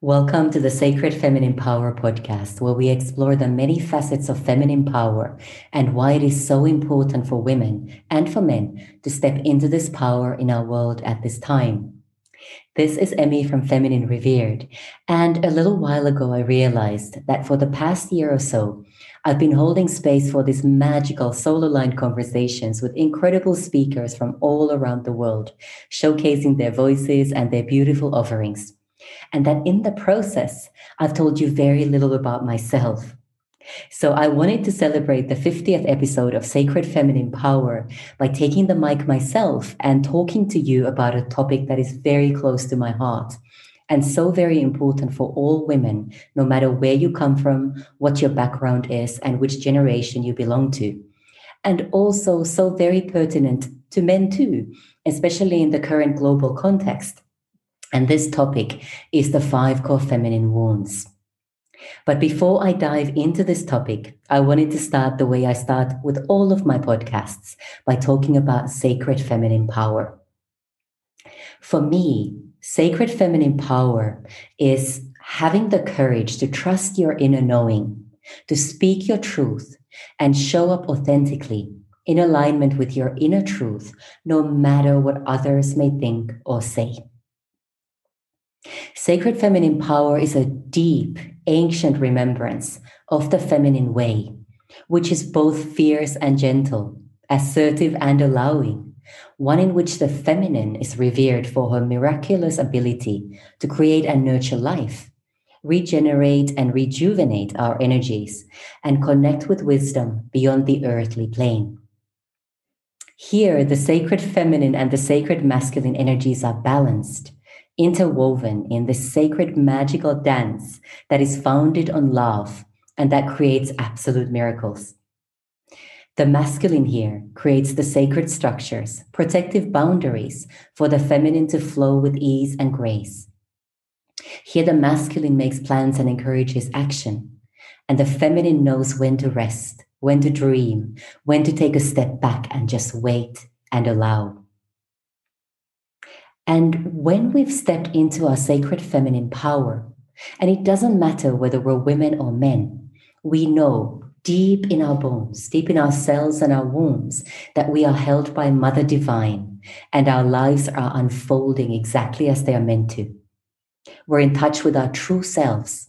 Welcome to the Sacred Feminine Power podcast, where we explore the many facets of feminine power and why it is so important for women and for men to step into this power in our world at this time. This is Emmy from Feminine Revered, and a little while ago I realized that for the past year or so, I've been holding space for these magical soul aligned conversations with incredible speakers from all around the world, showcasing their voices and their beautiful offerings and that in the process, I've told you very little about myself. So I wanted to celebrate the 50th episode of Sacred Feminine Power by taking the mic myself and talking to you about a topic that is very close to my heart and so very important for all women, no matter where you come from, what your background is, and which generation you belong to. And also so very pertinent to men too, especially in the current global context. And this topic is the five core feminine wounds. But before I dive into this topic, I wanted to start the way I start with all of my podcasts by talking about sacred feminine power. For me, sacred feminine power is having the courage to trust your inner knowing, to speak your truth, and show up authentically in alignment with your inner truth, no matter what others may think or say. Sacred feminine power is a deep, ancient remembrance of the feminine way, which is both fierce and gentle, assertive and allowing, one in which the feminine is revered for her miraculous ability to create and nurture life, regenerate and rejuvenate our energies, and connect with wisdom beyond the earthly plane. Here, the sacred feminine and the sacred masculine energies are balanced interwoven in this sacred magical dance that is founded on love and that creates absolute miracles. The masculine here creates the sacred structures, protective boundaries for the feminine to flow with ease and grace. Here, the masculine makes plans and encourages action, and the feminine knows when to rest, when to dream, when to take a step back and just wait and allow. And when we've stepped into our sacred feminine power, and it doesn't matter whether we're women or men, we know deep in our bones, deep in our cells and our wombs, that we are held by Mother Divine and our lives are unfolding exactly as they are meant to. We're in touch with our true selves,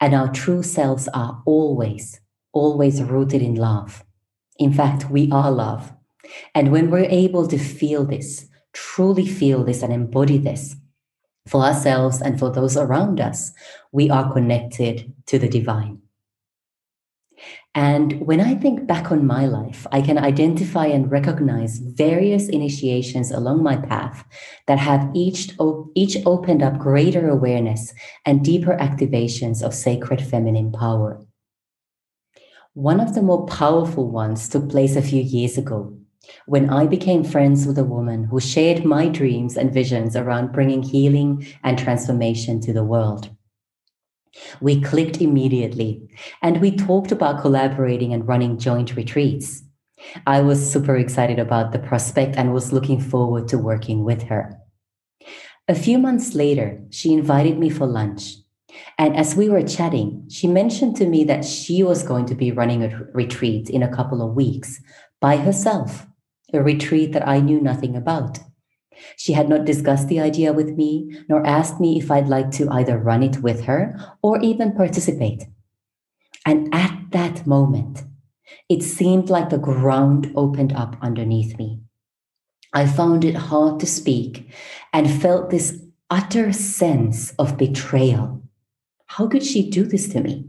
and our true selves are always, always rooted in love. In fact, we are love. And when we're able to feel this, truly feel this and embody this for ourselves and for those around us, we are connected to the divine. And when I think back on my life, I can identify and recognize various initiations along my path that have each, each opened up greater awareness and deeper activations of sacred feminine power. One of the more powerful ones took place a few years ago when I became friends with a woman who shared my dreams and visions around bringing healing and transformation to the world. We clicked immediately and we talked about collaborating and running joint retreats. I was super excited about the prospect and was looking forward to working with her. A few months later, she invited me for lunch. And as we were chatting, she mentioned to me that she was going to be running a retreat in a couple of weeks by herself a retreat that I knew nothing about. She had not discussed the idea with me, nor asked me if I'd like to either run it with her or even participate. And at that moment, it seemed like the ground opened up underneath me. I found it hard to speak and felt this utter sense of betrayal. How could she do this to me?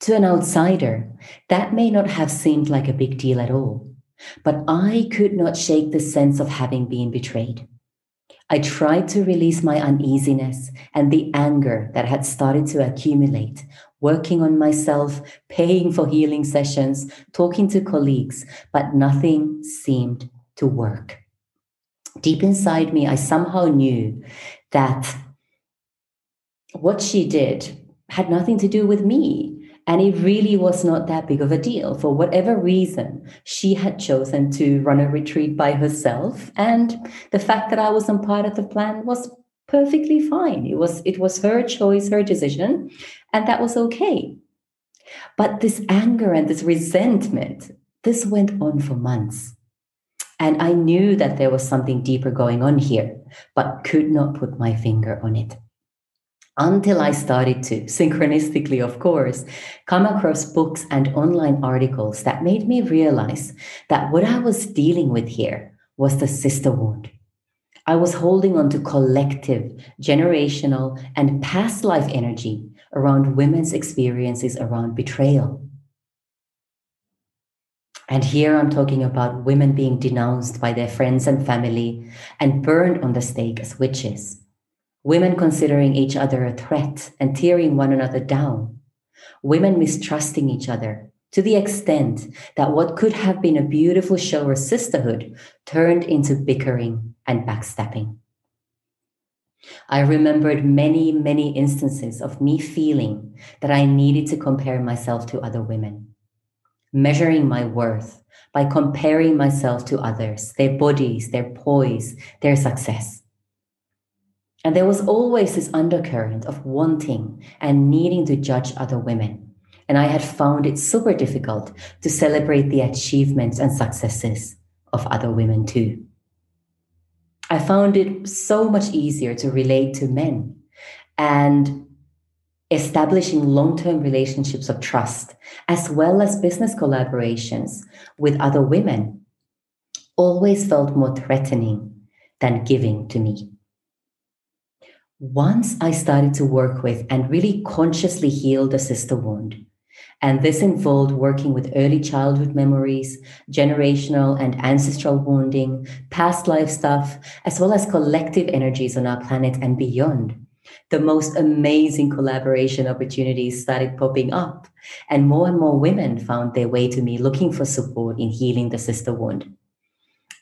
To an outsider, that may not have seemed like a big deal at all. But I could not shake the sense of having been betrayed. I tried to release my uneasiness and the anger that had started to accumulate, working on myself, paying for healing sessions, talking to colleagues, but nothing seemed to work. Deep inside me, I somehow knew that what she did had nothing to do with me. And it really was not that big of a deal. For whatever reason, she had chosen to run a retreat by herself. And the fact that I wasn't part of the plan was perfectly fine. It was it was her choice, her decision, and that was okay. But this anger and this resentment, this went on for months. And I knew that there was something deeper going on here, but could not put my finger on it. Until I started to, synchronistically, of course, come across books and online articles that made me realize that what I was dealing with here was the sister wound. I was holding on to collective, generational, and past life energy around women's experiences around betrayal. And here I'm talking about women being denounced by their friends and family and burned on the stake as witches. Women considering each other a threat and tearing one another down. Women mistrusting each other to the extent that what could have been a beautiful show of sisterhood turned into bickering and backstabbing. I remembered many, many instances of me feeling that I needed to compare myself to other women, measuring my worth by comparing myself to others, their bodies, their poise, their success. And there was always this undercurrent of wanting and needing to judge other women. And I had found it super difficult to celebrate the achievements and successes of other women too. I found it so much easier to relate to men and establishing long term relationships of trust, as well as business collaborations with other women, always felt more threatening than giving to me. Once I started to work with and really consciously heal the sister wound, and this involved working with early childhood memories, generational and ancestral wounding, past life stuff, as well as collective energies on our planet and beyond. The most amazing collaboration opportunities started popping up, and more and more women found their way to me looking for support in healing the sister wound.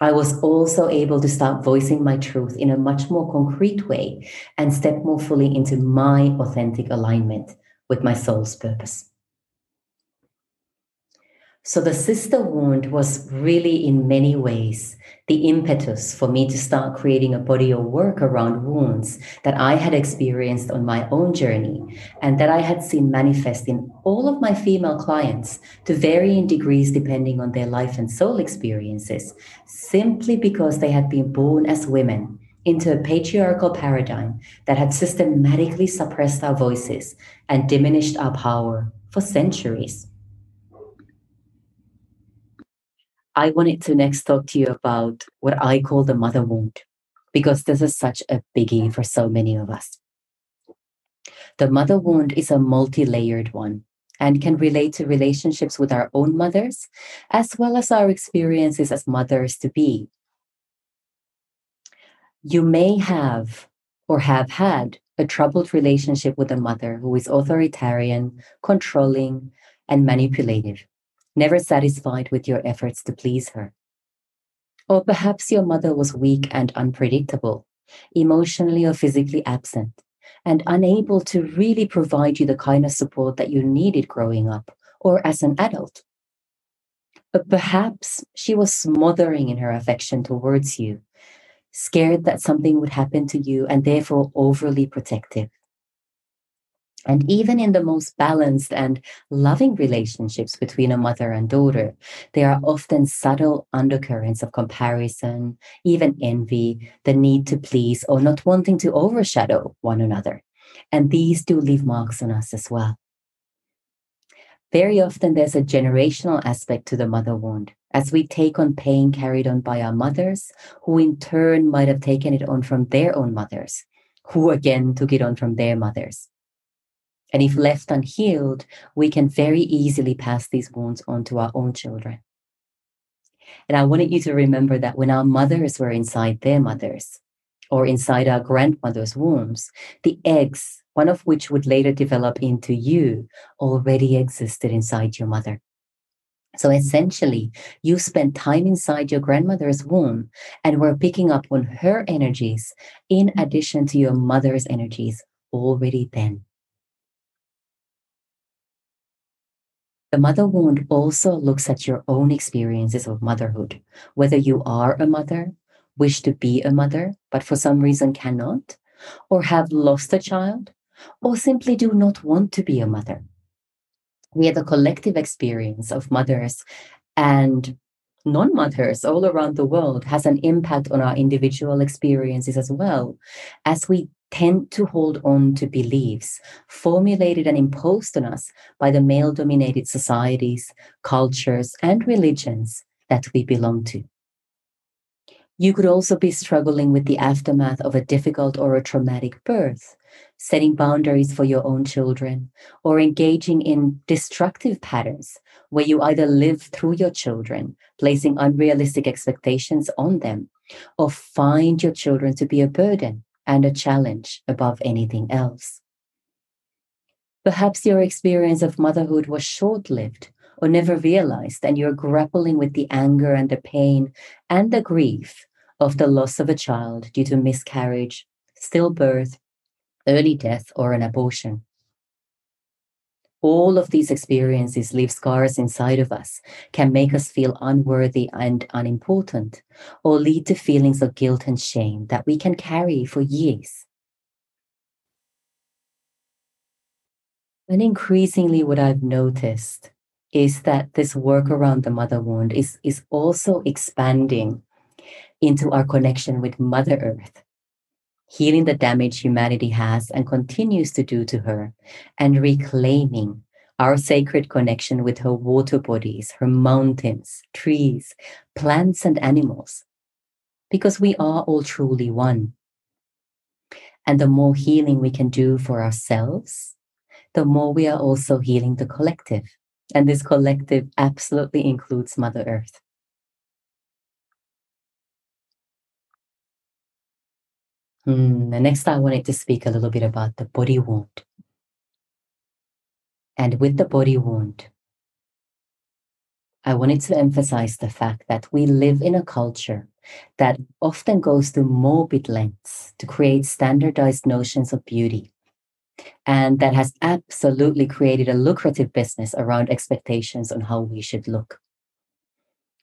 I was also able to start voicing my truth in a much more concrete way and step more fully into my authentic alignment with my soul's purpose. So the sister wound was really, in many ways, the impetus for me to start creating a body of work around wounds that I had experienced on my own journey and that I had seen manifest in all of my female clients to varying degrees depending on their life and soul experiences, simply because they had been born as women into a patriarchal paradigm that had systematically suppressed our voices and diminished our power for centuries. I wanted to next talk to you about what I call the mother wound, because this is such a biggie for so many of us. The mother wound is a multi layered one and can relate to relationships with our own mothers, as well as our experiences as mothers to be. You may have or have had a troubled relationship with a mother who is authoritarian, controlling, and manipulative never satisfied with your efforts to please her. Or perhaps your mother was weak and unpredictable, emotionally or physically absent, and unable to really provide you the kind of support that you needed growing up or as an adult. But perhaps she was smothering in her affection towards you, scared that something would happen to you and therefore overly protective. And even in the most balanced and loving relationships between a mother and daughter, there are often subtle undercurrents of comparison, even envy, the need to please, or not wanting to overshadow one another. And these do leave marks on us as well. Very often, there's a generational aspect to the mother wound, as we take on pain carried on by our mothers, who in turn might have taken it on from their own mothers, who again took it on from their mothers. And if mm-hmm. left unhealed, we can very easily pass these wounds on to our own children. And I wanted you to remember that when our mothers were inside their mothers or inside our grandmother's wombs, the eggs, one of which would later develop into you, already existed inside your mother. So essentially, you spent time inside your grandmother's womb and were picking up on her energies in addition to your mother's energies already then. The mother wound also looks at your own experiences of motherhood, whether you are a mother, wish to be a mother, but for some reason cannot, or have lost a child, or simply do not want to be a mother. We are a collective experience of mothers and non mothers all around the world has an impact on our individual experiences as well, as we tend to hold on to beliefs formulated and imposed on us by the male dominated societies, cultures, and religions that we belong to. You could also be struggling with the aftermath of a difficult or a traumatic birth, setting boundaries for your own children, or engaging in destructive patterns where you either live through your children, placing unrealistic expectations on them, or find your children to be a burden and a challenge above anything else. Perhaps your experience of motherhood was short lived or never realized, and you're grappling with the anger and the pain and the grief of the loss of a child due to miscarriage, stillbirth, early death, or an abortion. All of these experiences leave scars inside of us, can make us feel unworthy and unimportant, or lead to feelings of guilt and shame that we can carry for years. And increasingly, what I've noticed is that this work around the mother wound is, is also expanding into our connection with Mother Earth, healing the damage humanity has and continues to do to her, and reclaiming our sacred connection with her water bodies, her mountains, trees, plants, and animals, because we are all truly one. And the more healing we can do for ourselves, the more we are also healing the collective. And this collective absolutely includes Mother Earth. Mm, and next, I wanted to speak a little bit about the body wound. And with the body wound, I wanted to emphasize the fact that we live in a culture that often goes to morbid lengths to create standardized notions of beauty. And that has absolutely created a lucrative business around expectations on how we should look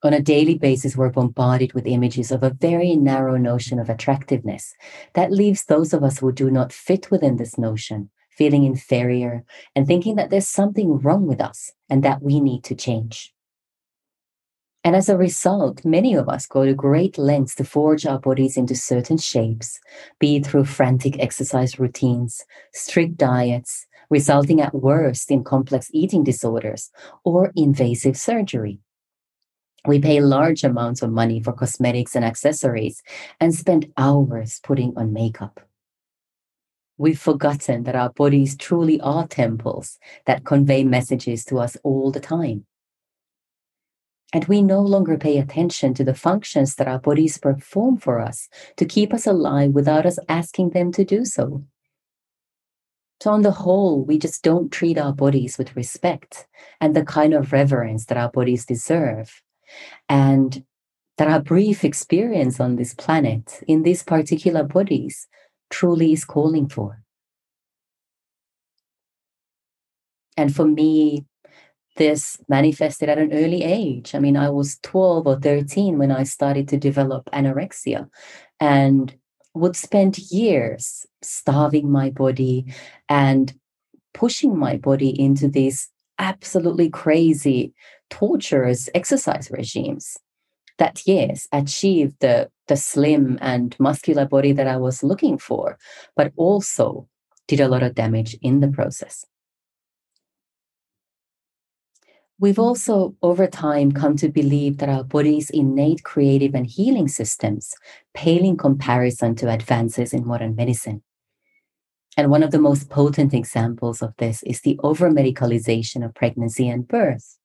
on a daily basis, we're bombarded with images of a very narrow notion of attractiveness that leaves those of us who do not fit within this notion feeling inferior and thinking that there's something wrong with us and that we need to change. And as a result, many of us go to great lengths to forge our bodies into certain shapes, be it through frantic exercise routines, strict diets, resulting at worst in complex eating disorders or invasive surgery. We pay large amounts of money for cosmetics and accessories and spend hours putting on makeup. We've forgotten that our bodies truly are temples that convey messages to us all the time. And we no longer pay attention to the functions that our bodies perform for us to keep us alive without us asking them to do so. So, on the whole, we just don't treat our bodies with respect and the kind of reverence that our bodies deserve and that our brief experience on this planet in these particular bodies truly is calling for. And for me, this manifested at an early age. I mean, I was 12 or 13 when I started to develop anorexia and would spend years starving my body and pushing my body into these absolutely crazy torturous exercise regimes that yes achieved the the slim and muscular body that i was looking for but also did a lot of damage in the process We've also, over time, come to believe that our body's innate creative and healing systems pale in comparison to advances in modern medicine. And one of the most potent examples of this is the over medicalization of pregnancy and birth.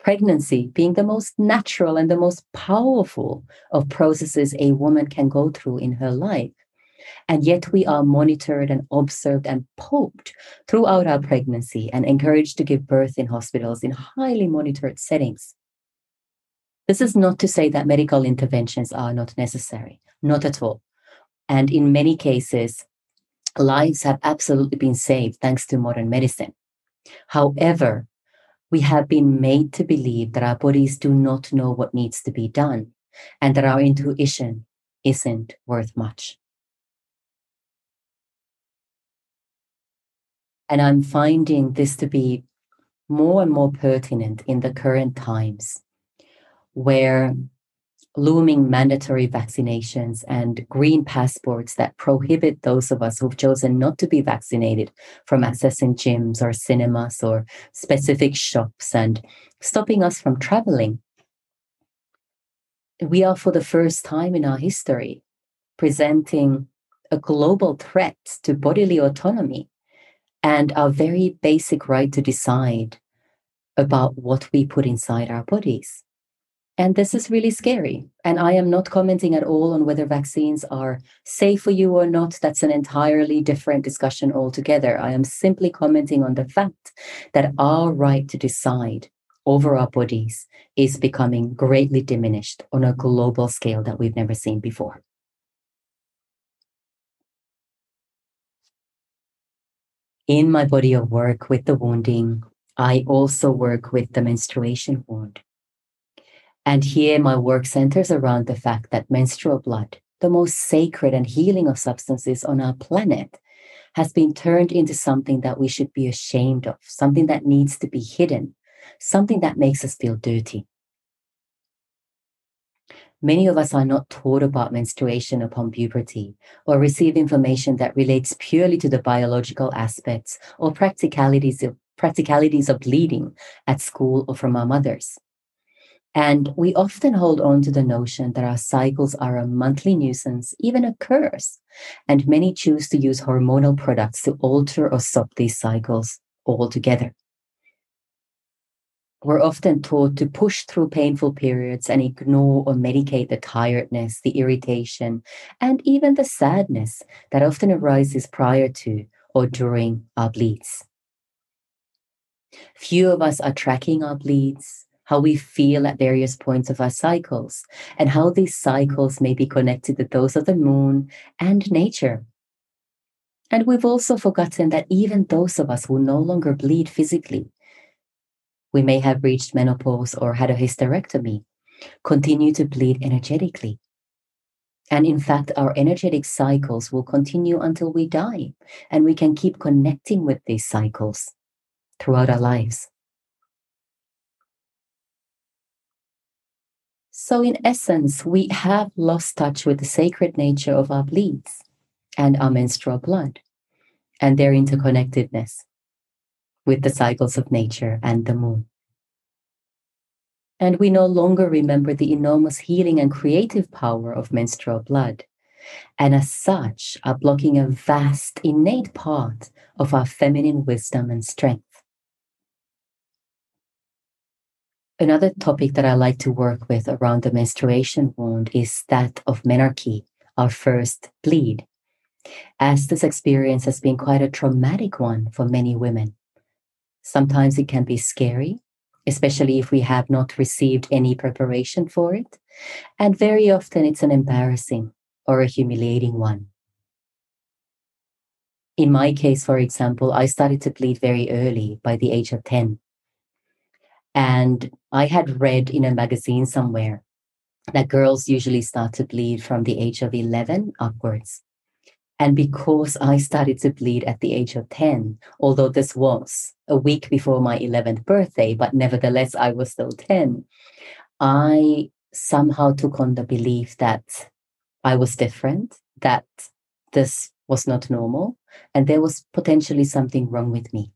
Pregnancy being the most natural and the most powerful of processes a woman can go through in her life. And yet we are monitored and observed and poked throughout our pregnancy and encouraged to give birth in hospitals in highly monitored settings. This is not to say that medical interventions are not necessary, not at all. And in many cases, lives have absolutely been saved thanks to modern medicine. However, we have been made to believe that our bodies do not know what needs to be done and that our intuition isn't worth much. And I'm finding this to be more and more pertinent in the current times where looming mandatory vaccinations and green passports that prohibit those of us who've chosen not to be vaccinated from accessing gyms or cinemas or specific shops and stopping us from traveling. We are, for the first time in our history, presenting a global threat to bodily autonomy and our very basic right to decide about what we put inside our bodies. And this is really scary. And I am not commenting at all on whether vaccines are safe for you or not. That's an entirely different discussion altogether. I am simply commenting on the fact that our right to decide over our bodies is becoming greatly diminished on a global scale that we've never seen before. In my body of work with the wounding, I also work with the menstruation wound. And here my work centers around the fact that menstrual blood, the most sacred and healing of substances on our planet, has been turned into something that we should be ashamed of, something that needs to be hidden, something that makes us feel dirty. Many of us are not taught about menstruation upon puberty or receive information that relates purely to the biological aspects or practicalities of, practicalities of bleeding at school or from our mothers. And we often hold on to the notion that our cycles are a monthly nuisance, even a curse. And many choose to use hormonal products to alter or stop these cycles altogether. We're often taught to push through painful periods and ignore or medicate the tiredness, the irritation, and even the sadness that often arises prior to or during our bleeds. Few of us are tracking our bleeds, how we feel at various points of our cycles, and how these cycles may be connected to those of the moon and nature. And we've also forgotten that even those of us who no longer bleed physically, we may have reached menopause or had a hysterectomy, continue to bleed energetically. And in fact, our energetic cycles will continue until we die, and we can keep connecting with these cycles throughout our lives. So, in essence, we have lost touch with the sacred nature of our bleeds and our menstrual blood and their interconnectedness with the cycles of nature and the moon. And we no longer remember the enormous healing and creative power of menstrual blood, and as such, are blocking a vast innate part of our feminine wisdom and strength. Another topic that I like to work with around the menstruation wound is that of menarche, our first bleed, as this experience has been quite a traumatic one for many women. Sometimes it can be scary, especially if we have not received any preparation for it. And very often it's an embarrassing or a humiliating one. In my case, for example, I started to bleed very early by the age of 10. And I had read in a magazine somewhere that girls usually start to bleed from the age of 11 upwards. And because I started to bleed at the age of 10, although this was a week before my 11th birthday, but nevertheless I was still 10, I somehow took on the belief that I was different, that this was not normal, and there was potentially something wrong with me.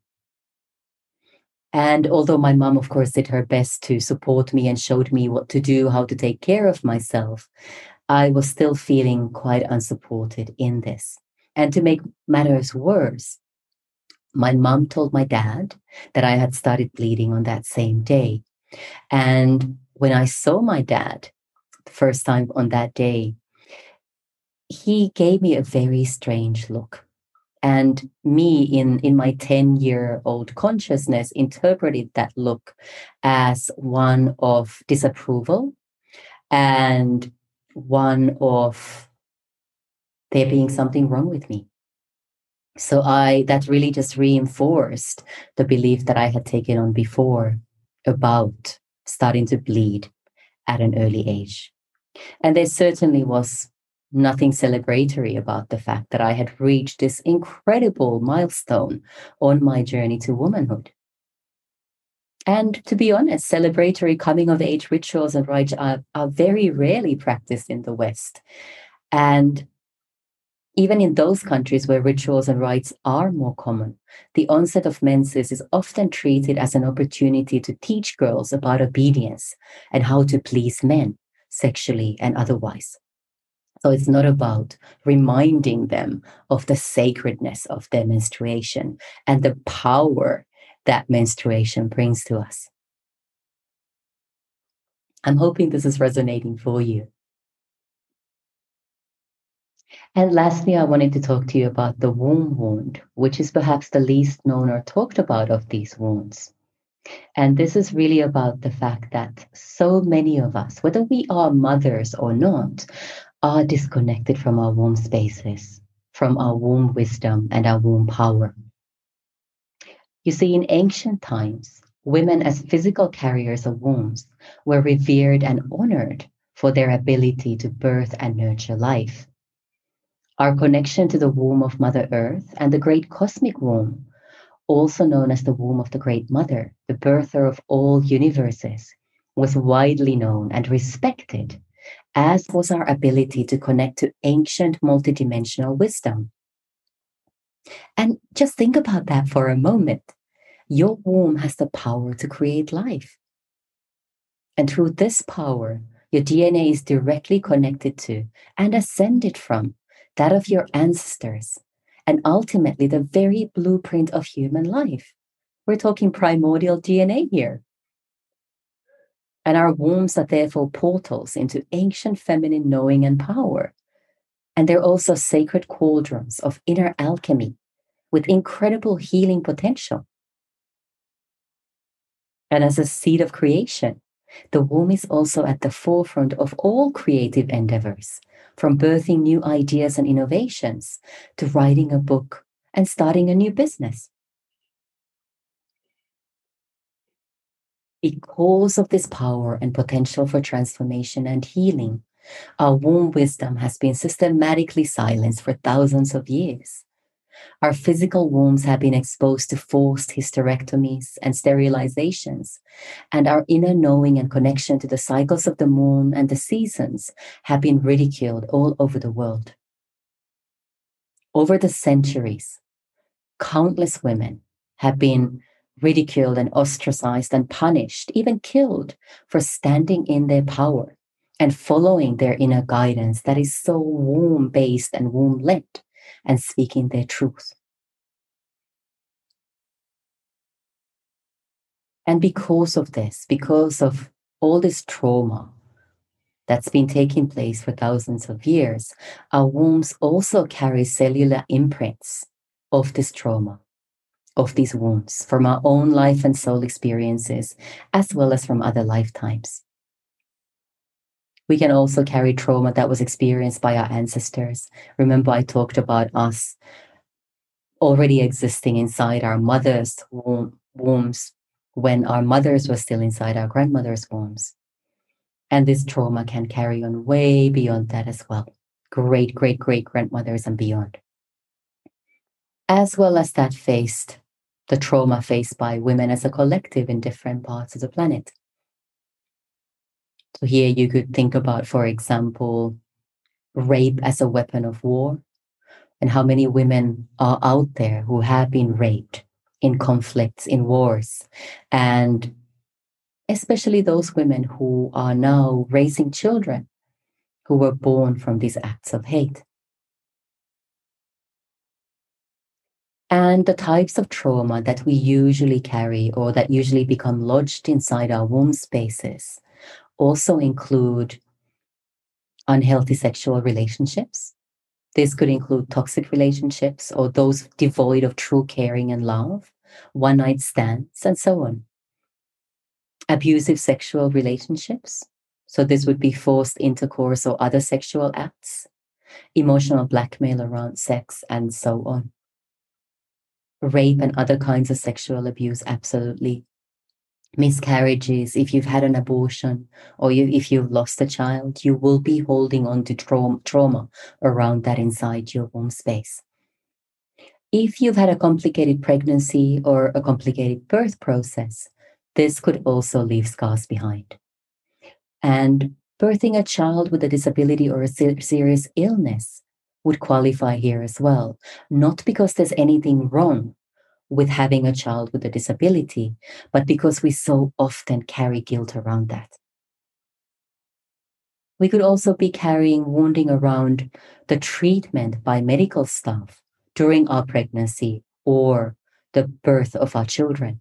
And although my mom, of course, did her best to support me and showed me what to do, how to take care of myself, I was still feeling quite unsupported in this. And to make matters worse, my mom told my dad that I had started bleeding on that same day. And when I saw my dad the first time on that day, he gave me a very strange look and me in in my 10 year old consciousness interpreted that look as one of disapproval and one of there being something wrong with me. So i that really just reinforced the belief that i had taken on before about starting to bleed at an early age. And there certainly was nothing celebratory about the fact that I had reached this incredible milestone on my journey to womanhood. And to be honest, celebratory coming of age rituals and rites are, are very rarely practiced in the West. And even in those countries where rituals and rites are more common, the onset of menses is often treated as an opportunity to teach girls about obedience and how to please men sexually and otherwise. So it's not about reminding them of the sacredness of their menstruation and the power that menstruation brings to us. I'm hoping this is resonating for you. And lastly, I wanted to talk to you about the womb wound, which is perhaps the least known or talked about of these wounds. And this is really about the fact that so many of us, whether we are mothers or not, are disconnected from our womb spaces, from our womb wisdom and our womb power. You see, in ancient times, women as physical carriers of wombs were revered and honored for their ability to birth and nurture life. Our connection to the womb of Mother Earth and the great cosmic womb, also known as the womb of the Great Mother, the birther of all universes, was widely known and respected, as was our ability to connect to ancient multidimensional wisdom. And just think about that for a moment. Your womb has the power to create life. And through this power, your DNA is directly connected to and ascended from that of your ancestors, and ultimately the very blueprint of human life. We're talking primordial DNA here. And our wombs are therefore portals into ancient feminine knowing and power. And they're also sacred cauldrons of inner alchemy with incredible healing potential. And as a seed of creation, the womb is also at the forefront of all creative endeavors, from birthing new ideas and innovations to writing a book and starting a new business. Because of this power and potential for transformation and healing, our womb wisdom has been systematically silenced for thousands of years. Our physical wombs have been exposed to forced hysterectomies and sterilizations, and our inner knowing and connection to the cycles of the moon and the seasons have been ridiculed all over the world. Over the centuries, countless women have been ridiculed and ostracized and punished, even killed for standing in their power and following their inner guidance that is so womb based and womb led and speaking their truth. And because of this, because of all this trauma that's been taking place for thousands of years, our wombs also carry cellular imprints of this trauma, of these wounds from our own life and soul experiences, as well as from other lifetimes. We can also carry trauma that was experienced by our ancestors. Remember, I talked about us already existing inside our mother's womb, wombs when our mothers were still inside our grandmother's wombs. And this trauma can carry on way beyond that as well. Great, great, great grandmothers and beyond. As well as that faced the trauma faced by women as a collective in different parts of the planet. So here you could think about, for example, rape as a weapon of war and how many women are out there who have been raped in conflicts, in wars, and especially those women who are now raising children who were born from these acts of hate. And the types of trauma that we usually carry or that usually become lodged inside our womb spaces also include unhealthy sexual relationships. This could include toxic relationships or those devoid of true caring and love, one night stands, and so on. Abusive sexual relationships. So, this would be forced intercourse or other sexual acts, emotional blackmail around sex, and so on. Rape and other kinds of sexual abuse, absolutely miscarriages, if you've had an abortion, or you, if you've lost a child, you will be holding on to trauma, trauma around that inside your womb space. If you've had a complicated pregnancy or a complicated birth process, this could also leave scars behind. And birthing a child with a disability or a ser- serious illness would qualify here as well. Not because there's anything wrong with having a child with a disability, but because we so often carry guilt around that. We could also be carrying wounding around the treatment by medical staff during our pregnancy or the birth of our children,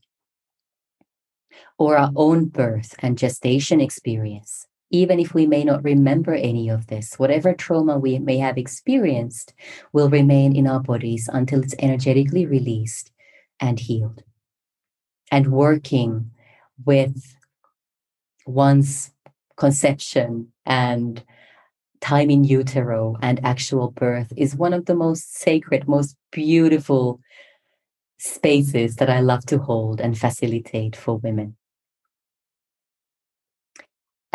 or our own birth and gestation experience. Even if we may not remember any of this, whatever trauma we may have experienced will remain in our bodies until it's energetically released and healed. And working with one's conception and time in utero and actual birth is one of the most sacred, most beautiful spaces that I love to hold and facilitate for women.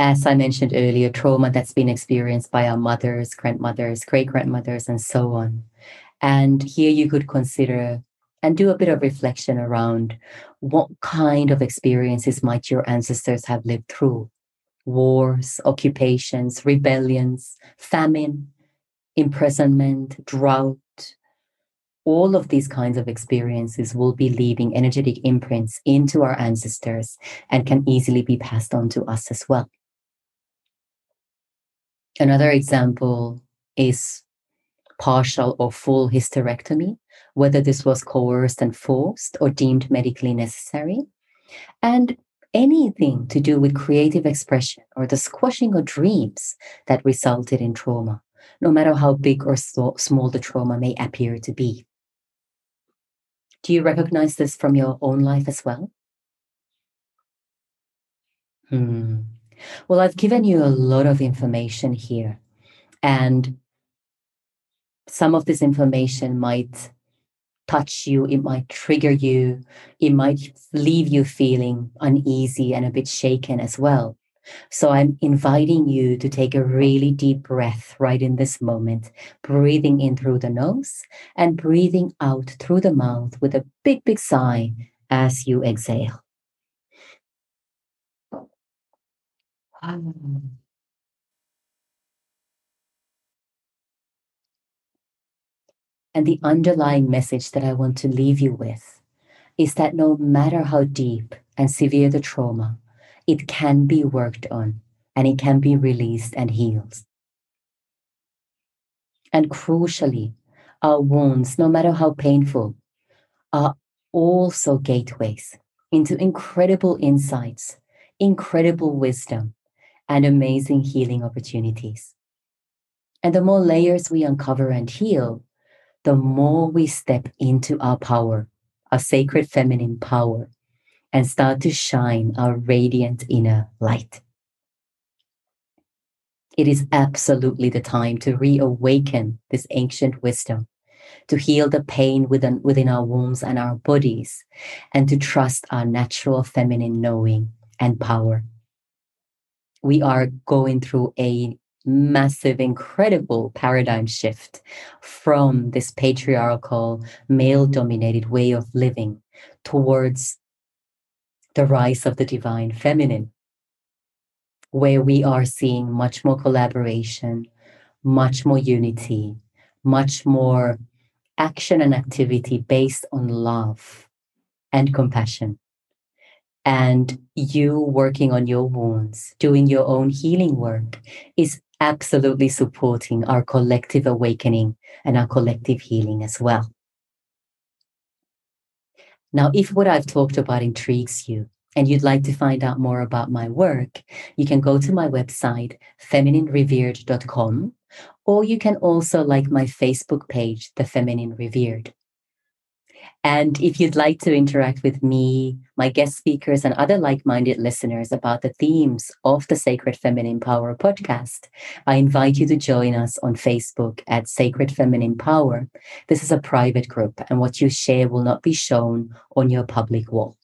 As I mentioned earlier, trauma that's been experienced by our mothers, grandmothers, great grandmothers, and so on. And here you could consider and do a bit of reflection around what kind of experiences might your ancestors have lived through wars, occupations, rebellions, famine, imprisonment, drought. All of these kinds of experiences will be leaving energetic imprints into our ancestors and can easily be passed on to us as well. Another example is partial or full hysterectomy, whether this was coerced and forced or deemed medically necessary, and anything to do with creative expression or the squashing of dreams that resulted in trauma, no matter how big or small the trauma may appear to be. Do you recognize this from your own life as well? Hmm. Well, I've given you a lot of information here, and some of this information might touch you, it might trigger you, it might leave you feeling uneasy and a bit shaken as well. So I'm inviting you to take a really deep breath right in this moment, breathing in through the nose and breathing out through the mouth with a big, big sigh as you exhale. Um, and the underlying message that I want to leave you with is that no matter how deep and severe the trauma, it can be worked on and it can be released and healed. And crucially, our wounds, no matter how painful, are also gateways into incredible insights, incredible wisdom, and amazing healing opportunities. And the more layers we uncover and heal, the more we step into our power, our sacred feminine power, and start to shine our radiant inner light. It is absolutely the time to reawaken this ancient wisdom, to heal the pain within, within our wombs and our bodies, and to trust our natural feminine knowing and power. We are going through a massive, incredible paradigm shift from this patriarchal, male dominated way of living towards the rise of the divine feminine, where we are seeing much more collaboration, much more unity, much more action and activity based on love and compassion and you working on your wounds, doing your own healing work is absolutely supporting our collective awakening and our collective healing as well. Now, if what I've talked about intrigues you and you'd like to find out more about my work, you can go to my website, femininerevered.com, or you can also like my Facebook page, The Feminine Revered. And if you'd like to interact with me, my guest speakers, and other like minded listeners about the themes of the Sacred Feminine Power podcast, I invite you to join us on Facebook at Sacred Feminine Power. This is a private group, and what you share will not be shown on your public wall.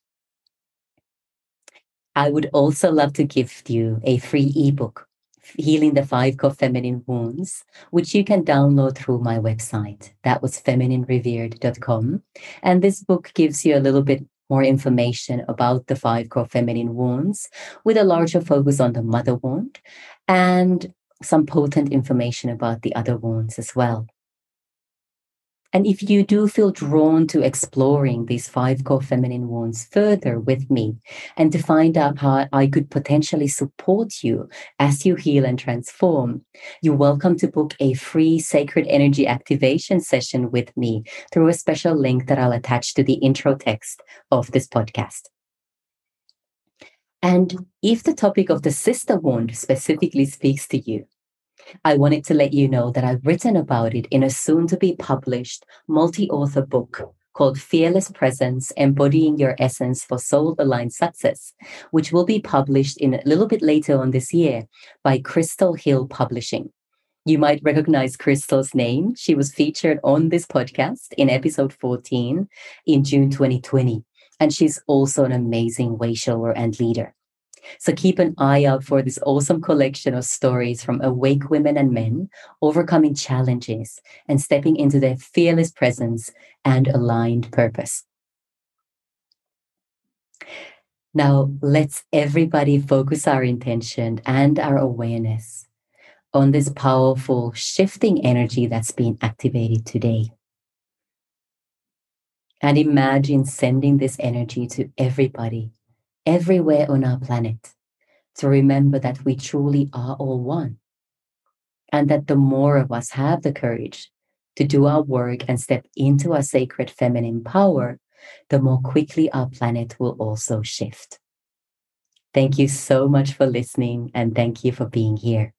I would also love to gift you a free ebook, Healing the Five Core Feminine Wounds, which you can download through my website. That was femininerevered.com. And this book gives you a little bit more information about the five core feminine wounds with a larger focus on the mother wound and some potent information about the other wounds as well. And if you do feel drawn to exploring these five core feminine wounds further with me and to find out how I could potentially support you as you heal and transform, you're welcome to book a free sacred energy activation session with me through a special link that I'll attach to the intro text of this podcast. And if the topic of the sister wound specifically speaks to you, I wanted to let you know that I've written about it in a soon to be published multi author book called Fearless Presence Embodying Your Essence for Soul Aligned Success, which will be published in a little bit later on this year by Crystal Hill Publishing. You might recognize Crystal's name. She was featured on this podcast in episode 14 in June 2020. And she's also an amazing way shower and leader. So keep an eye out for this awesome collection of stories from awake women and men overcoming challenges and stepping into their fearless presence and aligned purpose. Now, let's everybody focus our intention and our awareness on this powerful shifting energy that's being activated today. And imagine sending this energy to everybody everywhere on our planet to remember that we truly are all one. And that the more of us have the courage to do our work and step into our sacred feminine power, the more quickly our planet will also shift. Thank you so much for listening and thank you for being here.